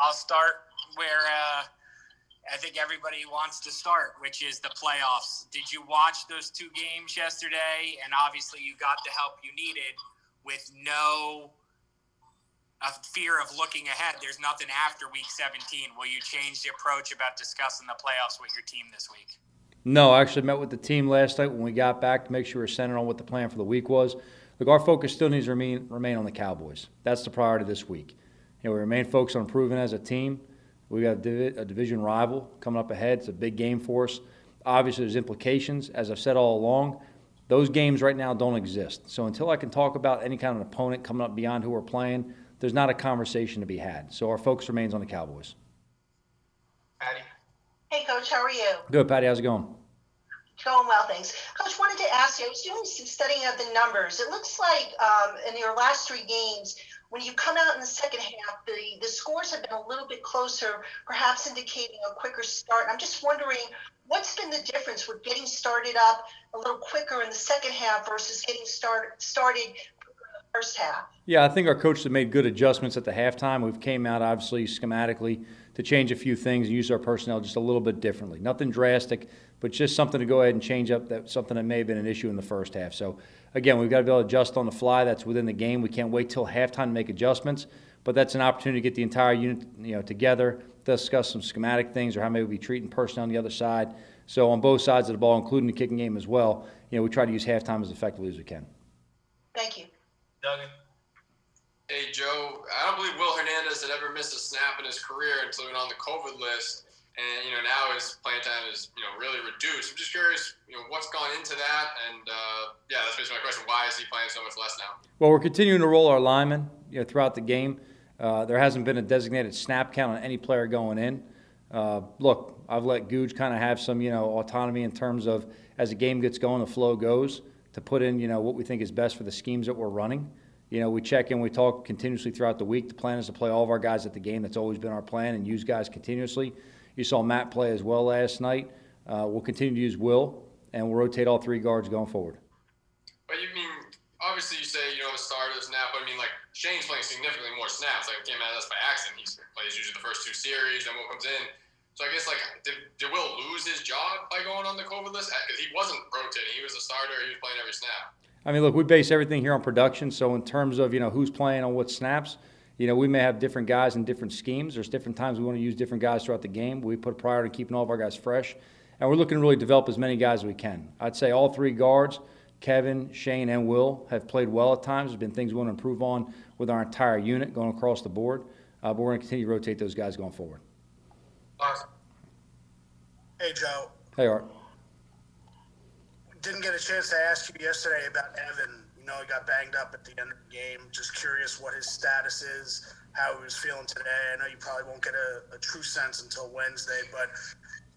I'll start where uh, I think everybody wants to start, which is the playoffs. Did you watch those two games yesterday? And obviously, you got the help you needed with no fear of looking ahead. There's nothing after week 17. Will you change the approach about discussing the playoffs with your team this week? No, I actually met with the team last night when we got back to make sure we are centered on what the plan for the week was. Look, our focus still needs to remain, remain on the Cowboys. That's the priority this week. You know, we remain focused on improving as a team. We've got a, div- a division rival coming up ahead. It's a big game for us. Obviously, there's implications. As I've said all along, those games right now don't exist. So until I can talk about any kind of opponent coming up beyond who we're playing, there's not a conversation to be had. So our focus remains on the Cowboys. Patty. Hey, Coach, how are you? Good, Patty. How's it going? Going well, thanks. Coach, wanted to ask you, I was doing some studying of the numbers. It looks like um, in your last three games, when you come out in the second half, the, the scores have been a little bit closer, perhaps indicating a quicker start. I'm just wondering what's been the difference with getting started up a little quicker in the second half versus getting start, started first half? Yeah, I think our coaches have made good adjustments at the halftime. We've came out obviously schematically to change a few things and use our personnel just a little bit differently. Nothing drastic, but just something to go ahead and change up that something that may have been an issue in the first half. So again, we've got to be able to adjust on the fly. That's within the game. We can't wait till halftime to make adjustments, but that's an opportunity to get the entire unit you know together, discuss some schematic things or how maybe we be treating personnel on the other side. So on both sides of the ball, including the kicking game as well, you know, we try to use halftime as effectively as we can. Thank you. Duggan. Hey, Joe. I don't believe Will Hernandez had ever missed a snap in his career until he went on the COVID list. And, you know, now his playing time is, you know, really reduced. I'm just curious, you know, what's gone into that? And, uh, yeah, that's basically my question. Why is he playing so much less now? Well, we're continuing to roll our linemen, you know, throughout the game. Uh, there hasn't been a designated snap count on any player going in. Uh, look, I've let Gooch kind of have some, you know, autonomy in terms of as the game gets going, the flow goes to put in, you know, what we think is best for the schemes that we're running. You know, we check in, we talk continuously throughout the week. The plan is to play all of our guys at the game. That's always been our plan and use guys continuously. You saw Matt play as well last night. Uh, we'll continue to use Will, and we'll rotate all three guards going forward. But you mean, obviously, you say you know the start of the snap, but I mean, like Shane's playing significantly more snaps. Like came out of this by accident. He plays usually the first two series, then Will comes in. So I guess like did, did Will lose his job by going on the COVID list? Because he wasn't rotating. He was a starter. He was playing every snap. I mean, look, we base everything here on production. So in terms of you know who's playing on what snaps, you know we may have different guys in different schemes. There's different times we want to use different guys throughout the game. We put a priority on keeping all of our guys fresh, and we're looking to really develop as many guys as we can. I'd say all three guards, Kevin, Shane, and Will, have played well at times. There's been things we want to improve on with our entire unit going across the board, uh, but we're going to continue to rotate those guys going forward. Awesome. Hey, Joe. Hey, Art didn't get a chance to ask you yesterday about Evan. You know, he got banged up at the end of the game. Just curious what his status is, how he was feeling today. I know you probably won't get a, a true sense until Wednesday, but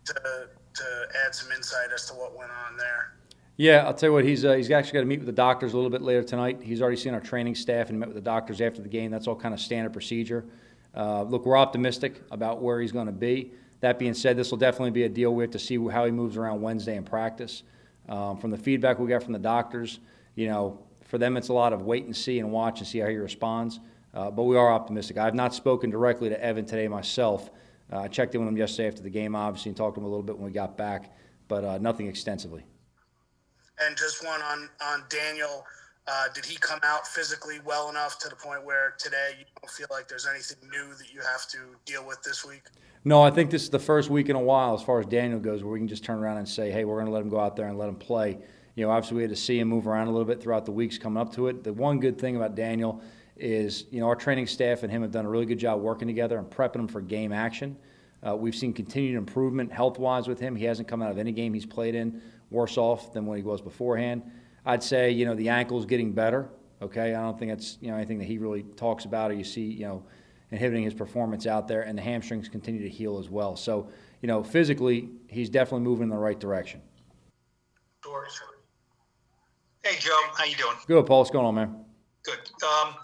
to, to add some insight as to what went on there. Yeah, I'll tell you what. He's uh, he's actually got to meet with the doctors a little bit later tonight. He's already seen our training staff and met with the doctors after the game. That's all kind of standard procedure. Uh, look, we're optimistic about where he's going to be. That being said, this will definitely be a deal we have to see how he moves around Wednesday in practice. Um, from the feedback we got from the doctors, you know, for them it's a lot of wait and see and watch and see how he responds. Uh, but we are optimistic. I have not spoken directly to Evan today myself. Uh, I checked in with him yesterday after the game, obviously, and talked to him a little bit when we got back, but uh, nothing extensively. And just one on on Daniel. Uh, did he come out physically well enough to the point where today you don't feel like there's anything new that you have to deal with this week? No, I think this is the first week in a while, as far as Daniel goes, where we can just turn around and say, hey, we're going to let him go out there and let him play. You know, obviously, we had to see him move around a little bit throughout the weeks coming up to it. The one good thing about Daniel is, you know, our training staff and him have done a really good job working together and prepping him for game action. Uh, we've seen continued improvement health wise with him. He hasn't come out of any game he's played in worse off than when he was beforehand. I'd say, you know, the ankle's getting better. Okay, I don't think that's you know anything that he really talks about or you see, you know, inhibiting his performance out there, and the hamstrings continue to heal as well. So, you know, physically, he's definitely moving in the right direction. Hey, Joe. How you doing? Good, Paul. What's going on, man? Good. Um,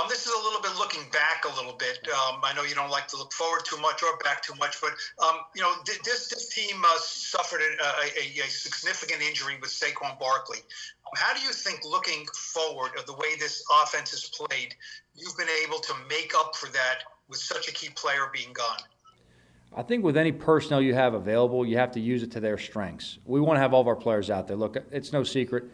um, this is a little bit looking back a little bit. Um, I know you don't like to look forward too much or back too much, but um, you know th- this this team uh, suffered a, a, a, significant injury with Saquon Barkley. How do you think, looking forward, of the way this offense is played, you've been able to make up for that with such a key player being gone? I think with any personnel you have available, you have to use it to their strengths. We want to have all of our players out there. Look, it's no secret.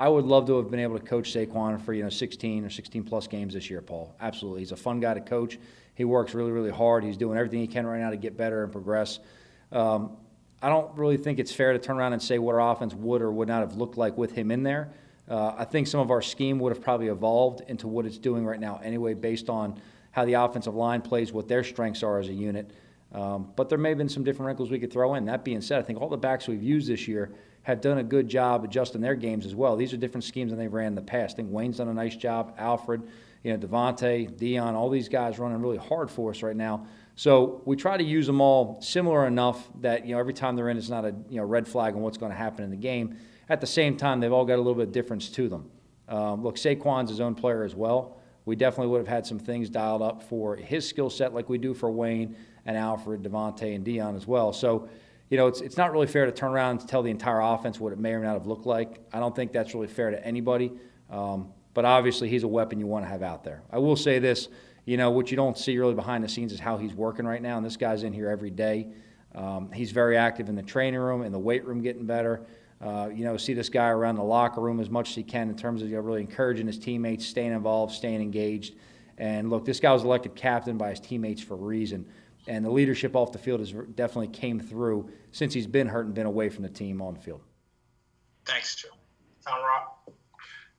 I would love to have been able to coach Saquon for you know 16 or 16 plus games this year, Paul. Absolutely, he's a fun guy to coach. He works really, really hard. He's doing everything he can right now to get better and progress. Um, I don't really think it's fair to turn around and say what our offense would or would not have looked like with him in there. Uh, I think some of our scheme would have probably evolved into what it's doing right now anyway, based on how the offensive line plays, what their strengths are as a unit. Um, but there may have been some different wrinkles we could throw in. That being said, I think all the backs we've used this year have done a good job adjusting their games as well. These are different schemes than they've ran in the past. I think Wayne's done a nice job. Alfred, you know, Devontae, Dion, all these guys running really hard for us right now. So we try to use them all similar enough that you know every time they're in, it's not a you know red flag on what's going to happen in the game. At the same time, they've all got a little bit of difference to them. Um, look, Saquon's his own player as well. We definitely would have had some things dialed up for his skill set, like we do for Wayne and Alfred, Devontae, and Dion as well. So, you know, it's, it's not really fair to turn around and tell the entire offense what it may or may not have looked like. I don't think that's really fair to anybody. Um, but obviously, he's a weapon you want to have out there. I will say this, you know, what you don't see really behind the scenes is how he's working right now. And this guy's in here every day. Um, he's very active in the training room, in the weight room, getting better. Uh, you know, see this guy around the locker room as much as he can in terms of you know, really encouraging his teammates, staying involved, staying engaged. And look, this guy was elected captain by his teammates for a reason and the leadership off the field has definitely came through since he's been hurt and been away from the team on the field. Thanks, Joe. Tom Rock.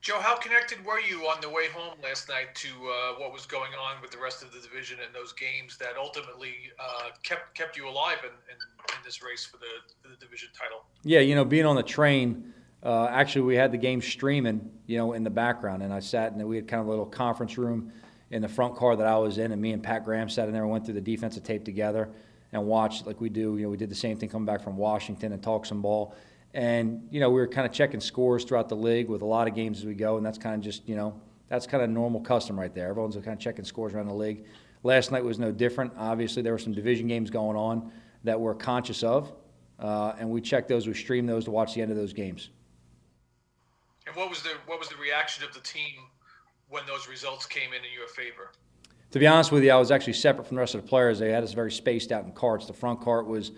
Joe, how connected were you on the way home last night to uh, what was going on with the rest of the division and those games that ultimately uh, kept kept you alive in, in, in this race for the, the, division title? Yeah, you know, being on the train, uh, actually, we had the game streaming, you know, in the background, and I sat and we had kind of a little conference room in the front car that I was in, and me and Pat Graham sat in there and went through the defensive tape together and watched like we do. You know, we did the same thing coming back from Washington and talk some ball. And you know, we were kind of checking scores throughout the league with a lot of games as we go, and that's kind of just you know that's kind of normal custom right there. Everyone's kind of checking scores around the league. Last night was no different. Obviously, there were some division games going on that we're conscious of, uh, and we checked those. We streamed those to watch the end of those games. And what was the what was the reaction of the team when those results came in in your favor? To be honest with you, I was actually separate from the rest of the players. They had us very spaced out in carts. The front cart was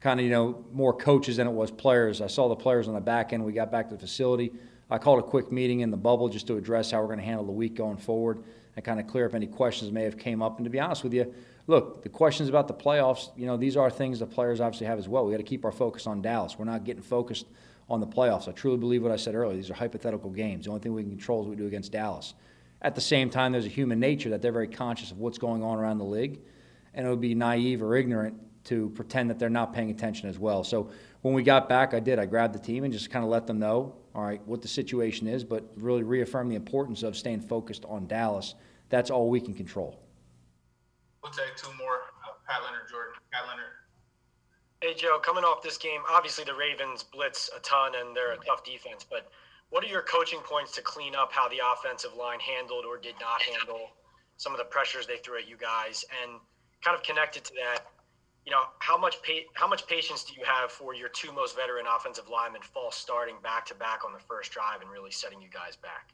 kind of, you know, more coaches than it was players. I saw the players on the back end. We got back to the facility. I called a quick meeting in the bubble just to address how we're going to handle the week going forward and kind of clear up any questions may have came up. And to be honest with you, look, the questions about the playoffs, you know, these are things the players obviously have as well. We got to keep our focus on Dallas. We're not getting focused on the playoffs. I truly believe what I said earlier. These are hypothetical games. The only thing we can control is what we do against Dallas. At the same time, there's a human nature that they're very conscious of what's going on around the league, and it would be naive or ignorant to pretend that they're not paying attention as well. So when we got back, I did. I grabbed the team and just kind of let them know, all right, what the situation is, but really reaffirm the importance of staying focused on Dallas. That's all we can control. We'll take two more. Uh, Pat Leonard, Jordan. Pat Leonard. Hey, Joe, coming off this game, obviously the Ravens blitz a ton and they're a tough defense, but – what are your coaching points to clean up how the offensive line handled or did not handle some of the pressures they threw at you guys? And kind of connected to that, you know, how much pa- how much patience do you have for your two most veteran offensive linemen false starting back to back on the first drive and really setting you guys back?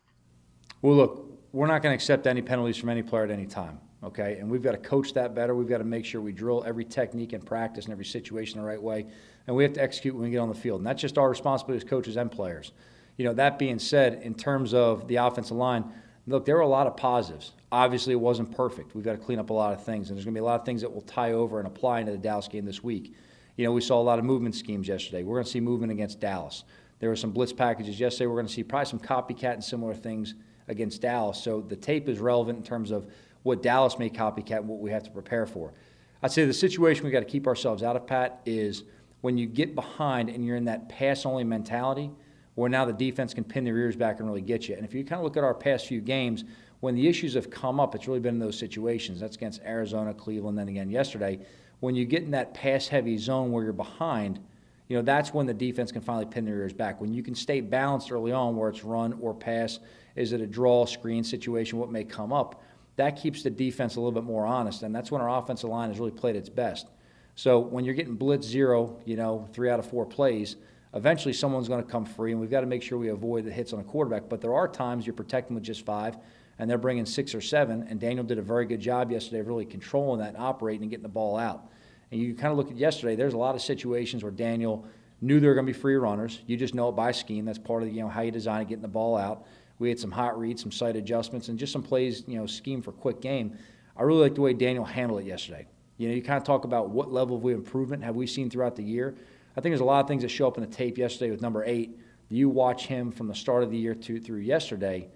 Well, look, we're not going to accept any penalties from any player at any time. Okay, and we've got to coach that better. We've got to make sure we drill every technique and practice and every situation the right way, and we have to execute when we get on the field. And that's just our responsibility as coaches and players you know, that being said, in terms of the offensive line, look, there were a lot of positives. Obviously, it wasn't perfect. We've got to clean up a lot of things, and there's going to be a lot of things that will tie over and apply into the Dallas game this week. You know, we saw a lot of movement schemes yesterday. We're going to see movement against Dallas. There were some blitz packages yesterday. We're going to see probably some copycat and similar things against Dallas. So the tape is relevant in terms of what Dallas may copycat and what we have to prepare for. I'd say the situation we got to keep ourselves out of, Pat, is when you get behind and you're in that pass only mentality – where now the defense can pin their ears back and really get you. And if you kind of look at our past few games, when the issues have come up, it's really been in those situations. That's against Arizona, Cleveland, then again yesterday. When you get in that pass heavy zone where you're behind, you know, that's when the defense can finally pin their ears back. When you can stay balanced early on where it's run or pass, is it a draw, screen situation, what may come up, that keeps the defense a little bit more honest. And that's when our offensive line has really played its best. So when you're getting blitz zero, you know, three out of four plays – eventually someone's going to come free, and we've got to make sure we avoid the hits on a quarterback. But there are times you're protecting with just five, and they're bringing six or seven. And Daniel did a very good job yesterday of really controlling that and operating and getting the ball out. And you kind of look at yesterday, there's a lot of situations where Daniel knew there were going to be free runners. You just know it by scheme. That's part of you know how you design it, getting the ball out. We had some hot reads, some sight adjustments, and just some plays, you know, scheme for quick game. I really like the way Daniel handled it yesterday. You know, you kind of talk about what level of improvement have we seen throughout the year. I think there's a lot of things that show up in the tape yesterday with number eight. You watch him from the start of the year to through yesterday,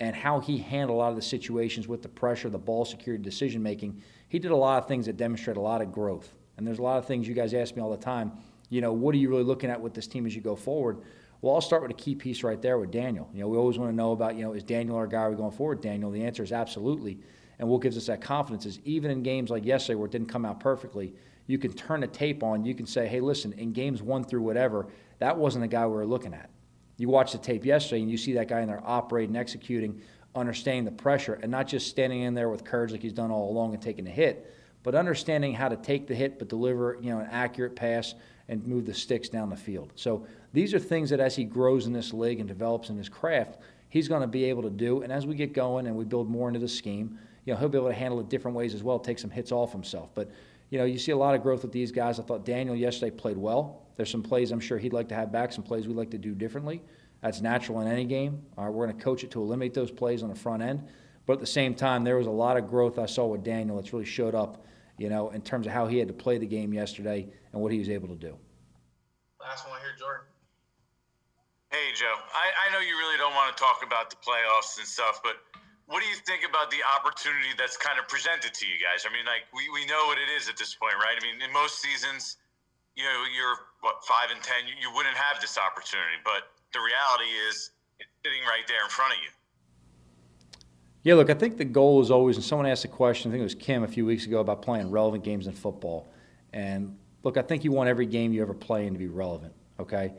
and how he handled a lot of the situations with the pressure, the ball security, decision making. He did a lot of things that demonstrate a lot of growth. And there's a lot of things you guys ask me all the time. You know, what are you really looking at with this team as you go forward? Well, I'll start with a key piece right there with Daniel. You know, we always want to know about, you know, is Daniel our guy? Are we going forward, Daniel? The answer is absolutely. And what gives us that confidence is even in games like yesterday where it didn't come out perfectly, you can turn a tape on. You can say, hey, listen, in games one through whatever, that wasn't the guy we were looking at. You watch the tape yesterday and you see that guy in there operating, executing, understanding the pressure, and not just standing in there with courage like he's done all along and taking a hit, but understanding how to take the hit but deliver, you know, an accurate pass and move the sticks down the field. So these are things that as he grows in this league and develops in his craft, he's going to be able to do. And as we get going and we build more into the scheme, you know, he'll be able to handle it different ways as well, take some hits off himself. But you know, you see a lot of growth with these guys. I thought Daniel yesterday played well. There's some plays I'm sure he'd like to have back, some plays we'd like to do differently. That's natural in any game. All right, we're going to coach it to eliminate those plays on the front end. But at the same time, there was a lot of growth I saw with Daniel that's really showed up, you know, in terms of how he had to play the game yesterday and what he was able to do. Last one here, Jordan. Hey, Joe. I, I know you really don't want to talk about the playoffs and stuff, but what do you think about the opportunity that's kind of presented to you guys? I mean, like we, we know what it is at this point, right? I mean, in most seasons, you know, you're what five and ten, you, you wouldn't have this opportunity, but the reality is it's sitting right there in front of you. Yeah, look, I think the goal is always, and someone asked a question, I think it was Kim a few weeks ago about playing relevant games in football. And look, I think you want every game you ever play in to be relevant, okay?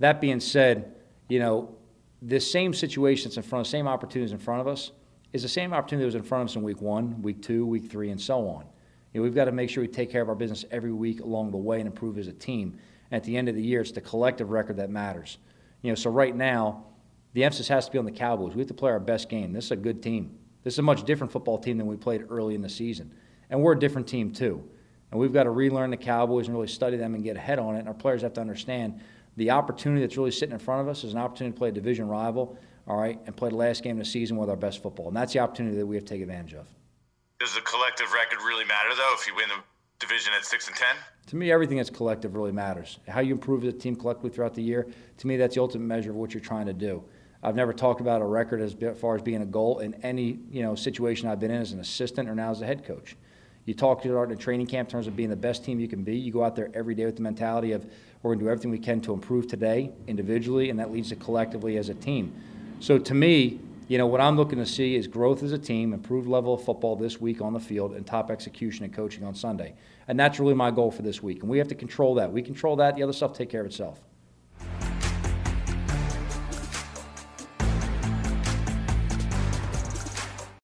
That being said, you know, the same situation that's in front of, same opportunities in front of us, is the same opportunity that was in front of us in week one, week two, week three, and so on. You know, we've got to make sure we take care of our business every week along the way and improve as a team. And at the end of the year, it's the collective record that matters. You know, so right now, the emphasis has to be on the Cowboys. We have to play our best game. This is a good team. This is a much different football team than we played early in the season. And we're a different team, too. And we've got to relearn the Cowboys and really study them and get ahead on it. And our players have to understand the opportunity that's really sitting in front of us is an opportunity to play a division rival all right, and play the last game of the season with our best football. And that's the opportunity that we have to take advantage of. Does the collective record really matter, though, if you win the division at 6 and 10? To me, everything that's collective really matters. How you improve as a team collectively throughout the year, to me, that's the ultimate measure of what you're trying to do. I've never talked about a record as far as being a goal in any you know situation I've been in as an assistant or now as a head coach. You talk to in a training camp in terms of being the best team you can be. You go out there every day with the mentality of we're going to do everything we can to improve today individually, and that leads to collectively as a team. So to me, you know, what I'm looking to see is growth as a team, improved level of football this week on the field, and top execution and coaching on Sunday. And that's really my goal for this week. And we have to control that. We control that, the other stuff take care of itself.